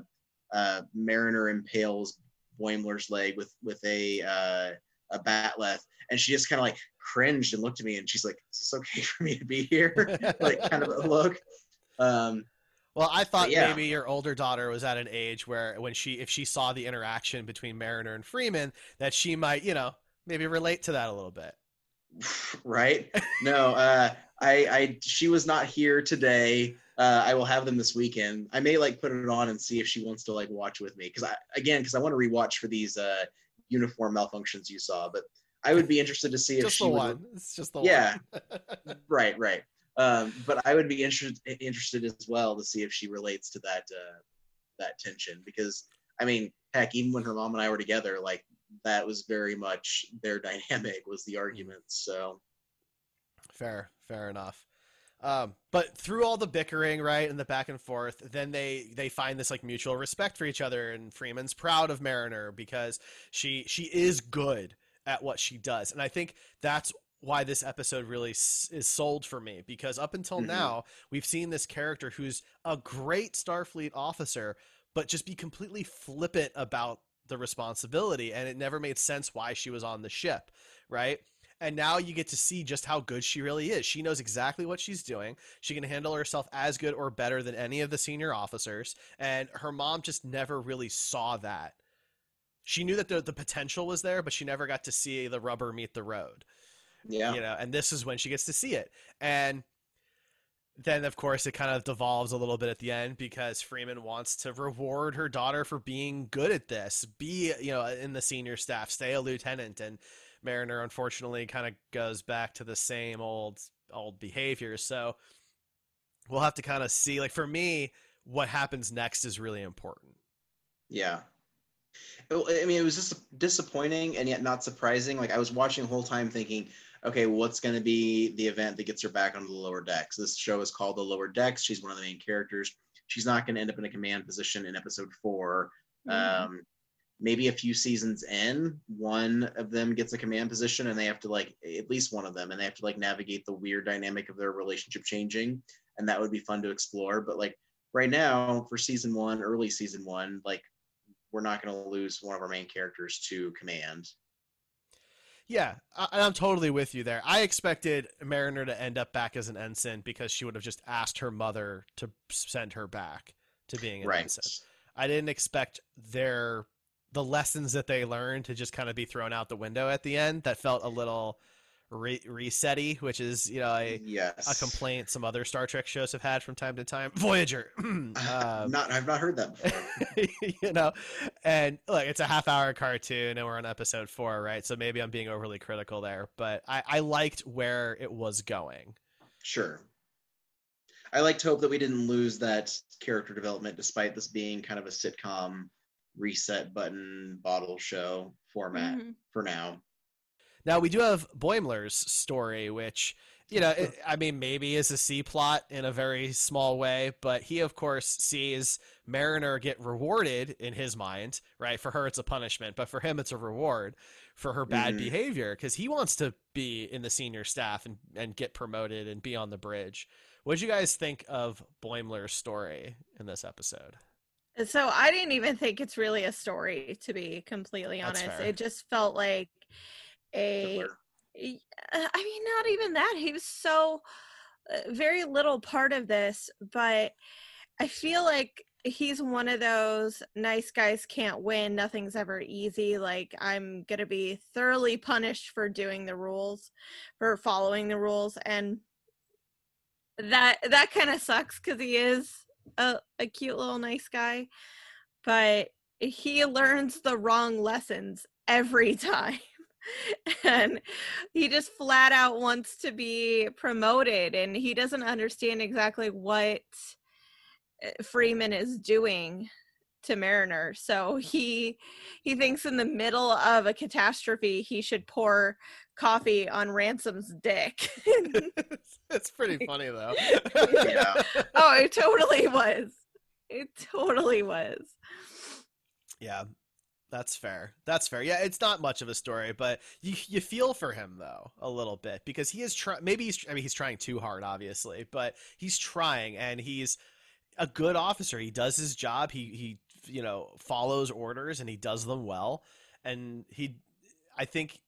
uh, Mariner impales Boimler's leg with with a uh, a bat'leth, and she just kind of like cringed and looked at me, and she's like, "Is this okay for me to be here?" like kind of a look. Um, Well, I thought yeah. maybe your older daughter was at an age where when she if she saw the interaction between Mariner and Freeman, that she might, you know, maybe relate to that a little bit. right? No, uh, I, I, she was not here today. Uh, I will have them this weekend. I may like put it on and see if she wants to like watch with me because I, again, because I want to rewatch for these uh, uniform malfunctions you saw. But I would be interested to see if Just she the would. one. It's just the Yeah. one. Right, right. Um, but I would be interested interested as well to see if she relates to that uh, that tension because I mean, heck, even when her mom and I were together, like that was very much their dynamic was the arguments. So Fair, fair enough. Um, but through all the bickering, right, and the back and forth, then they they find this like mutual respect for each other, and Freeman's proud of Mariner because she she is good at what she does, and I think that's why this episode really s- is sold for me because up until Mhm. now we've seen this character who's a great Starfleet officer, but just be completely flippant about the responsibility, and it never made sense why she was on the ship, right? And now you get to see just how good she really is. She knows exactly what she's doing. She can handle herself as good or better than any of the senior officers. And her mom just never really saw that. She knew that the, the potential was there, but she never got to see the rubber meet the road. yeah, You know, and this is when she gets to see it. And then of course it kind of devolves a little bit at the end because Freeman wants to reward her daughter for being good at this. Be, you know, in the senior staff, stay a lieutenant and Mariner unfortunately kind of goes back to the same old old behavior. So we'll have to kind of see like for me what happens next is really important. Yeah. I mean, it was just disappointing and yet not surprising. Like I was watching the whole time thinking, okay, what's going to be the event that gets her back onto the lower decks? This show is called The Lower Decks. She's one of the main characters. She's not going to end up in a command position in episode 4 Mhm. Um, maybe a few seasons in, one of them gets a command position, and they have to like at least one of them, and they have to like navigate the weird dynamic of their relationship changing, and that would be fun to explore. But like right now, for season one, early season one, like we're not going to lose one of our main characters to command. Yeah, I- i'm totally with you there. I expected Mariner to end up back as an ensign because she would have just asked her mother to send her back to being an Right. ensign. I didn't expect their the lessons that they learned to just kind of be thrown out the window at the end. That felt a little re- resetty, which is you know a, yes. a complaint some other Star Trek shows have had from time to time. Voyager, um, not I've not heard that before. you know, and look, it's a half hour cartoon, and we're on episode four, right? So maybe I'm being overly critical there, but I, I liked where it was going. Sure. I like to hope that we didn't lose that character development, despite this being kind of a sitcom reset button bottle show format Mhm. for now. Now we do have Boimler's story, which you know, it, I mean, maybe is a C plot in a very small way, but he of course sees Mariner get rewarded in his mind, right? For her, it's a punishment, but for him, it's a reward for her bad Mhm. behavior because he wants to be in the senior staff and and get promoted and be on the bridge. What did you guys think of Boimler's story in this episode? So I didn't even think it's really a story, to be completely honest. It just felt like a. Uh, I mean, not even that. He was so uh, very little part of this, but I feel like he's one of those nice guys can't win. Nothing's ever easy. Like I'm gonna be thoroughly punished for doing the rules, for following the rules, and that that kind of sucks because he is a, a cute little nice guy, but he learns the wrong lessons every time. and he just flat out wants to be promoted and he doesn't understand exactly what uh, Freeman is doing to Mariner. So he he thinks in the middle of a catastrophe he should pour coffee on Ransom's dick. it's pretty funny though. Yeah. oh, it totally was. It totally was. Yeah, that's fair. That's fair. Yeah, it's not much of a story, but you you feel for him though a little bit because he is trying. Maybe he's. I mean, he's trying too hard, obviously, but he's trying, and he's a good officer. He does his job. He he you know follows orders and he does them well. And he, I think.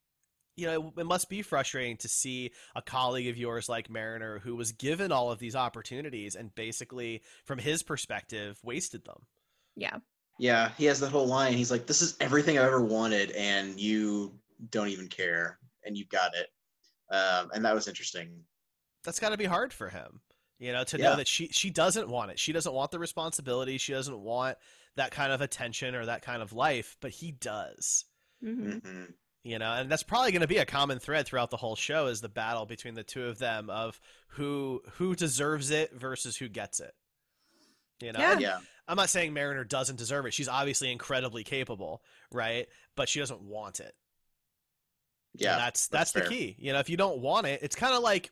You know, it must be frustrating to see a colleague of yours like Mariner who was given all of these opportunities and basically, from his perspective, wasted them. Yeah. Yeah, he has that whole line. He's like, "This is everything I've ever wanted, and you don't even care, and you've got it." Um, and that was interesting. that's got to be hard for him you know to Yeah. know that she she doesn't want it she doesn't want the responsibility she doesn't want that kind of attention or that kind of life but he does hmm hmm you know and that's probably going to be a common thread throughout the whole show is the battle between the two of them of who who deserves it versus who gets it you know Yeah. Yeah, i'm not saying mariner doesn't deserve it she's obviously incredibly capable right but she doesn't want it yeah. and that's that's, that's the key. You know, if you don't want it, it's kind of like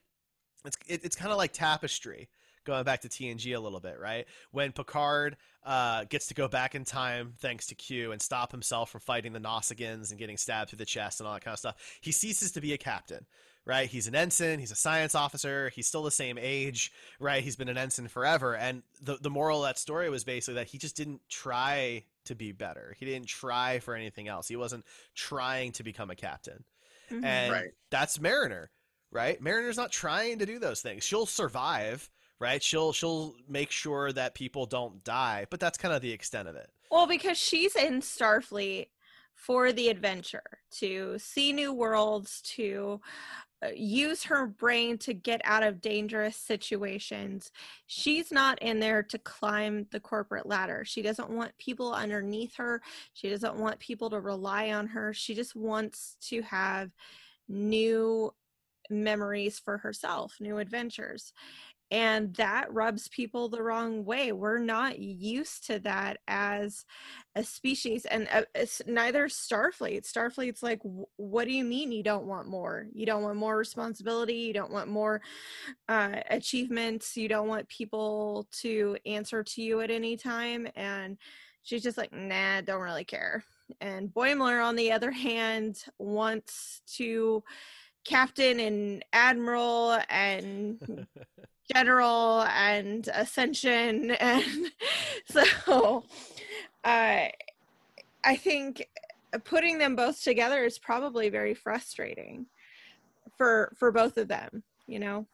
it's it, it's kind of like tapestry. Going back to TNG a little bit, right? When Picard uh, gets to go back in time thanks to Q and stop himself from fighting the Nausicaans and getting stabbed through the chest and all that kind of stuff, he ceases to be a captain, right? He's an ensign, he's a science officer, he's still the same age, right? He's been an ensign forever. And the, the moral of that story was basically that he just didn't try to be better. He didn't try for anything else. He wasn't trying to become a captain. Mhm. And Right. that's Mariner, right? Mariner's not trying to do those things. She'll survive, right? She'll she'll make sure that people don't die, but that's kind of the extent of it. Well, because she's in Starfleet for the adventure, to see new worlds, to uh, use her brain to get out of dangerous situations. She's not in there to climb the corporate ladder. She doesn't want people underneath her. She doesn't want people to rely on her. She just wants to have new memories for herself, new adventures. And that rubs people the wrong way. We're not used to that as a species, and uh, it's neither Starfleet. Starfleet's like, what do you mean you don't want more? You don't want more responsibility. You don't want more uh, achievements. You don't want people to answer to you at any time. And she's just like, nah, don't really care. And Boimler, on the other hand, wants to captain and admiral and general and ascension and so uh, i think putting them both together is probably very frustrating for for both of them you know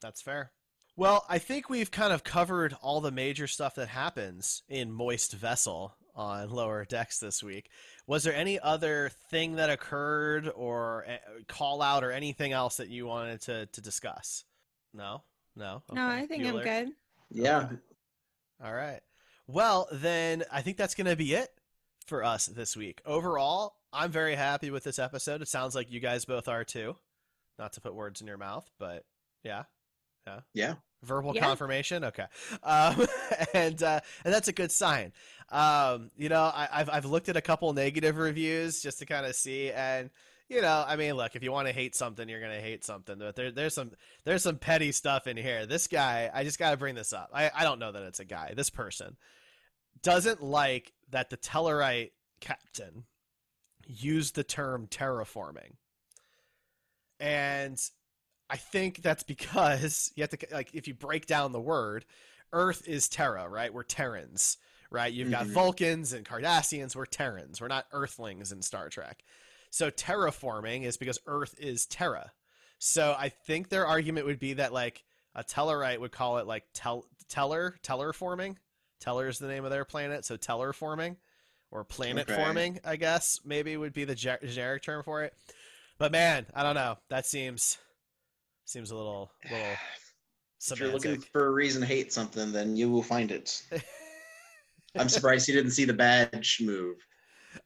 That's fair. Well, I think we've kind of covered all the major stuff that happens in Moist Vessel on Lower Decks this week. Was there any other thing that occurred or uh, call out or anything else that you wanted to, to discuss? No? No? No, I think Bueller? I'm good. Yeah. All right. Well, then I think that's going to be it for us this week. Overall, I'm very happy with this episode. It sounds like you guys both are too. Not to put words in your mouth, but yeah. Yeah. Yeah. Verbal Yeah. confirmation. Okay. Um, and uh, and that's a good sign. Um, you know, I, I've I've looked at a couple negative reviews just to kind of see, and you know, I mean, look, if you want to hate something, you're gonna hate something. But there, there's some there's some petty stuff in here. This guy, I just gotta bring this up. I I don't know that it's a guy. This person doesn't like that the Tellarite captain used the term terraforming, and I think that's because you have to like if you break down the word, Earth is Terra, right? We're Terrans, right? You've got Mhm. Vulcans and Cardassians. We're Terrans. We're not Earthlings in Star Trek. So terraforming is because Earth is Terra. So I think their argument would be that like a Tellarite would call it like tel- Tellar Tellar forming. Tellar is the name of their planet, so Tellar forming or planet Okay. forming, I guess maybe would be the ge- generic term for it. But man, I don't know. That seems seems a little little If you're looking for a reason to hate something, then you will find it. I'm surprised you didn't see the badge move.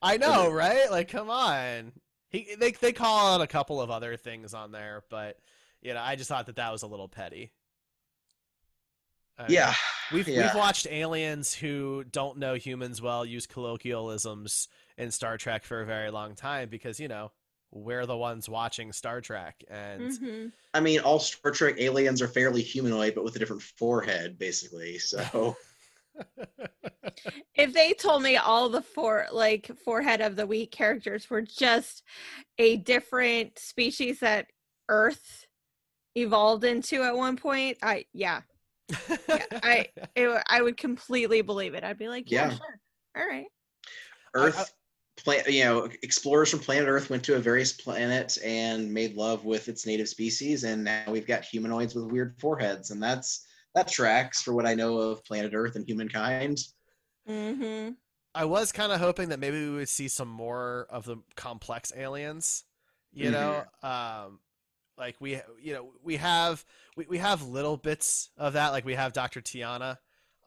I know, right? Like, come on. He they they call out a couple of other things on there, but you know, I just thought that that was a little petty. I don't. Yeah. We've yeah. we've watched aliens who don't know humans well use colloquialisms in Star Trek for a very long time because you know we're the ones watching Star Trek and Mhm. I mean, all Star Trek aliens are fairly humanoid, but with a different forehead, basically. So If they told me all the four like forehead of the week characters were just a different species that Earth evolved into at one point, I yeah, I- it, w- I would completely believe it. I'd be like, yeah, Yeah. sure, all right. Earth, pla- you know, explorers from planet Earth went to a various planet and made love with its native species, and now we've got humanoids with weird foreheads, and that's that tracks for what I know of planet Earth and humankind. Mm-hmm. I was kind of hoping that maybe we would see some more of the complex aliens. You know, um, like we, you know, we have we, we have little bits of that. Like we have Doctor T'Ana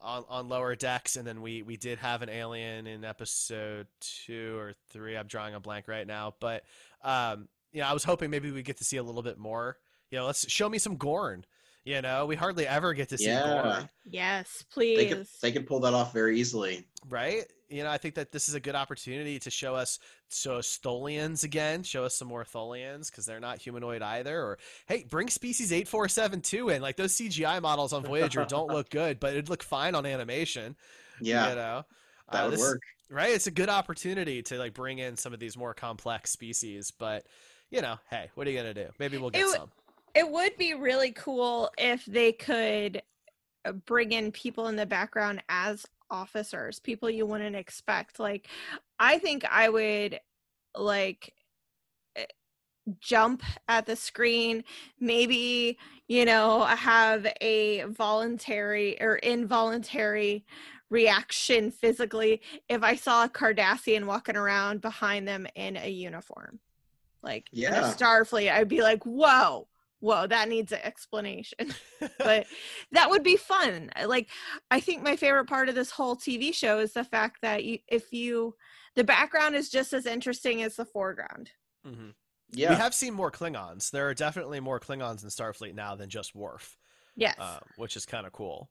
on on lower decks, and then we we did have an alien in episode two or three. I'm drawing a blank right now, but um, you know, I was hoping maybe we get to see a little bit more. You know, let's show me some Gorn. You know, we hardly ever get to see Yeah. Gorn. Yes, They please. could they could pull that off very easily. right? You know, I think that this is a good opportunity to show us show us Tholians again, show us some more Tholians because they're not humanoid either. Or hey, bring species eight four seven two in. Like those CGI models on Voyager don't look good, but it'd look fine on animation. Yeah, you know, that Uh, would this- work. right? It's a good opportunity to like bring in some of these more complex species, but you know, hey, what are you gonna do? Maybe we'll get It w- some. It would be really cool if they could uh, bring in people in the background as officers people you wouldn't expect like i think i would like eh, jump at the screen maybe you know have a voluntary or involuntary reaction physically if i saw a cardassian walking around behind them in a uniform like Yeah. starfleet i'd be like whoa whoa that needs an explanation but that would be fun like i think my favorite part of this whole tv show is the fact that you if you the background is just as interesting as the foreground mm-hmm. Yeah, We have seen more Klingons. There are definitely more Klingons in Starfleet now than just Worf. yes um, which is kind of cool.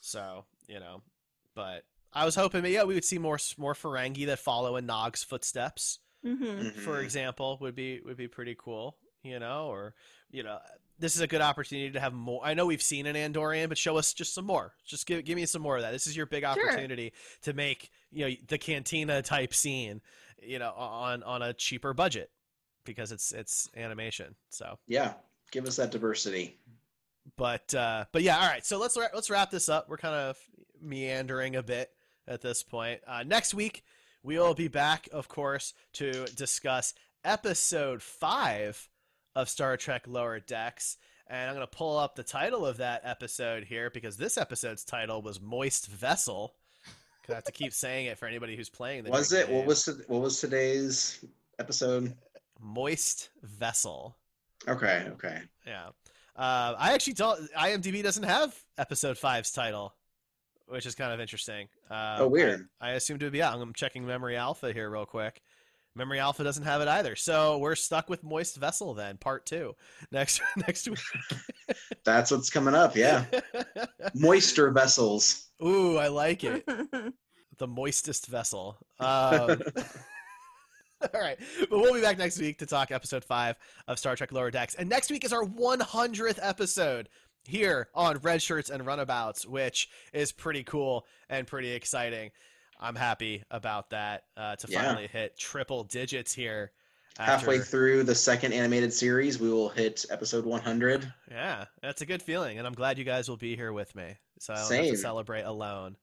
So you know, but I was hoping, yeah, we would see more more Ferengi that follow in Nog's footsteps, hmm for Mhm. example, would be would be pretty cool. You know, or you know, this is a good opportunity to have more. I know we've seen an Andorian, but show us just some more. Just give give me some more of that. This is your big Sure. opportunity to make you know the cantina type scene, you know, on on a cheaper budget because it's it's animation. So yeah. Give us that diversity. but uh but yeah all right so let's let's wrap this up we're kind of meandering a bit at this point uh next week we will be back of course to discuss episode five of star trek lower decks and i'm going to pull up the title of that episode here because this episode's title was moist vessel 'Cause I have to keep saying it for anybody who's playing. The Was drink it? What was to- what was today's episode? moist vessel? Okay, okay. Yeah. Uh, I actually don't. IMDb doesn't have episode five's title, which is kind of interesting. Uh, Oh, weird. I, I assumed it would be out. I'm checking Memory Alpha here real quick. Memory Alpha doesn't have it either, so we're stuck with Moist Vessel then, part two, next next week. That's what's coming up. Yeah, moisture vessels. Ooh, I like it. The moistest vessel. Um, all right, but we'll be back next week to talk episode five of Star Trek Lower Decks, and next week is our 100th episode here on Red Shirts and Runabouts, which is pretty cool and pretty exciting. I'm happy about that uh, to Yeah. finally hit triple digits here. Halfway through the second animated series, we will hit episode 100. Yeah, that's a good feeling, and I'm glad you guys will be here with me, so I don't have Same. to celebrate alone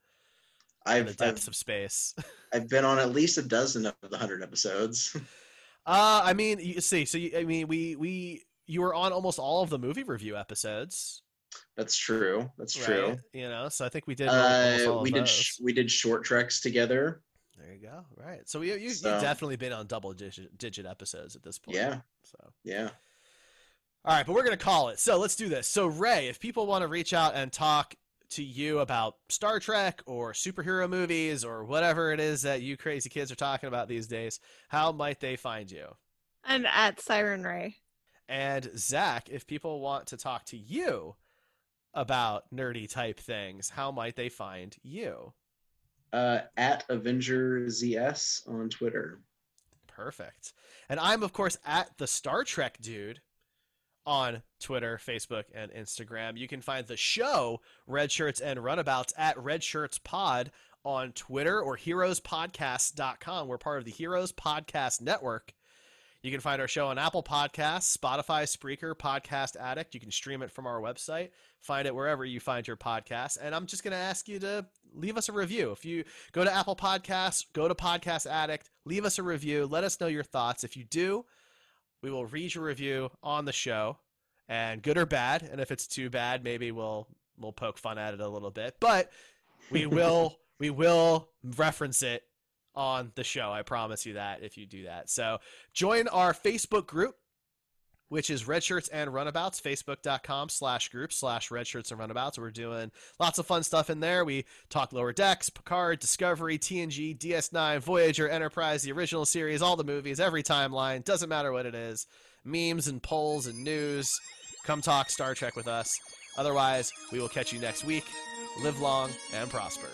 in the I've, I've depths of space. I've been on at least a dozen of the 100 episodes. Uh, I mean, you see, so you, I mean, we we you were on almost all of the movie review episodes. That's true. That's right? true. You know, so I think we did. Uh, all we did sh- we did short treks together. there you go. Right. So you you So- you've definitely been on double digit digit episodes at this point. Yeah, So. yeah. All right, but we're gonna call it. So let's do this. So Ray, if people want to reach out and talk to you about Star Trek or superhero movies or whatever it is that you crazy kids are talking about these days, how might they find you? I'm at Siren Ray. And Zach, if people want to talk to you about nerdy type things, how might they find you? Uh, at Avenger ZS on Twitter. Perfect. And I'm, of course, at the Star Trek dude on Twitter, Facebook, and Instagram. You can find the show, Red Shirts and Runabouts, at Red Shirts Pod on Twitter or heroespodcast.com. We're part of the Heroes Podcast Network. You can find our show on Apple Podcasts, Spotify, Spreaker, Podcast Addict. You can stream it from our website. Find it wherever you find your podcast. And I'm just going to ask you to leave us a review. If you go to Apple Podcasts, go to Podcast Addict, leave us a review. Let us know your thoughts. If you do, we will read your review on the show, and good or bad. And if it's too bad, maybe we'll we'll poke fun at it a little bit. But we will we will reference it on the show. I promise you that if you do that. So join our Facebook group, which is Redshirts and Runabouts, facebook.com slash group slash Red Shirts and Runabouts. We're doing lots of fun stuff in there. We talk Lower Decks, Picard, Discovery, TNG, DS9, Voyager, Enterprise, the original series, all the movies, every timeline. Doesn't matter what it is. Memes and polls and news. Come talk Star Trek with us. Otherwise, we will catch you next week. Live long and prosper.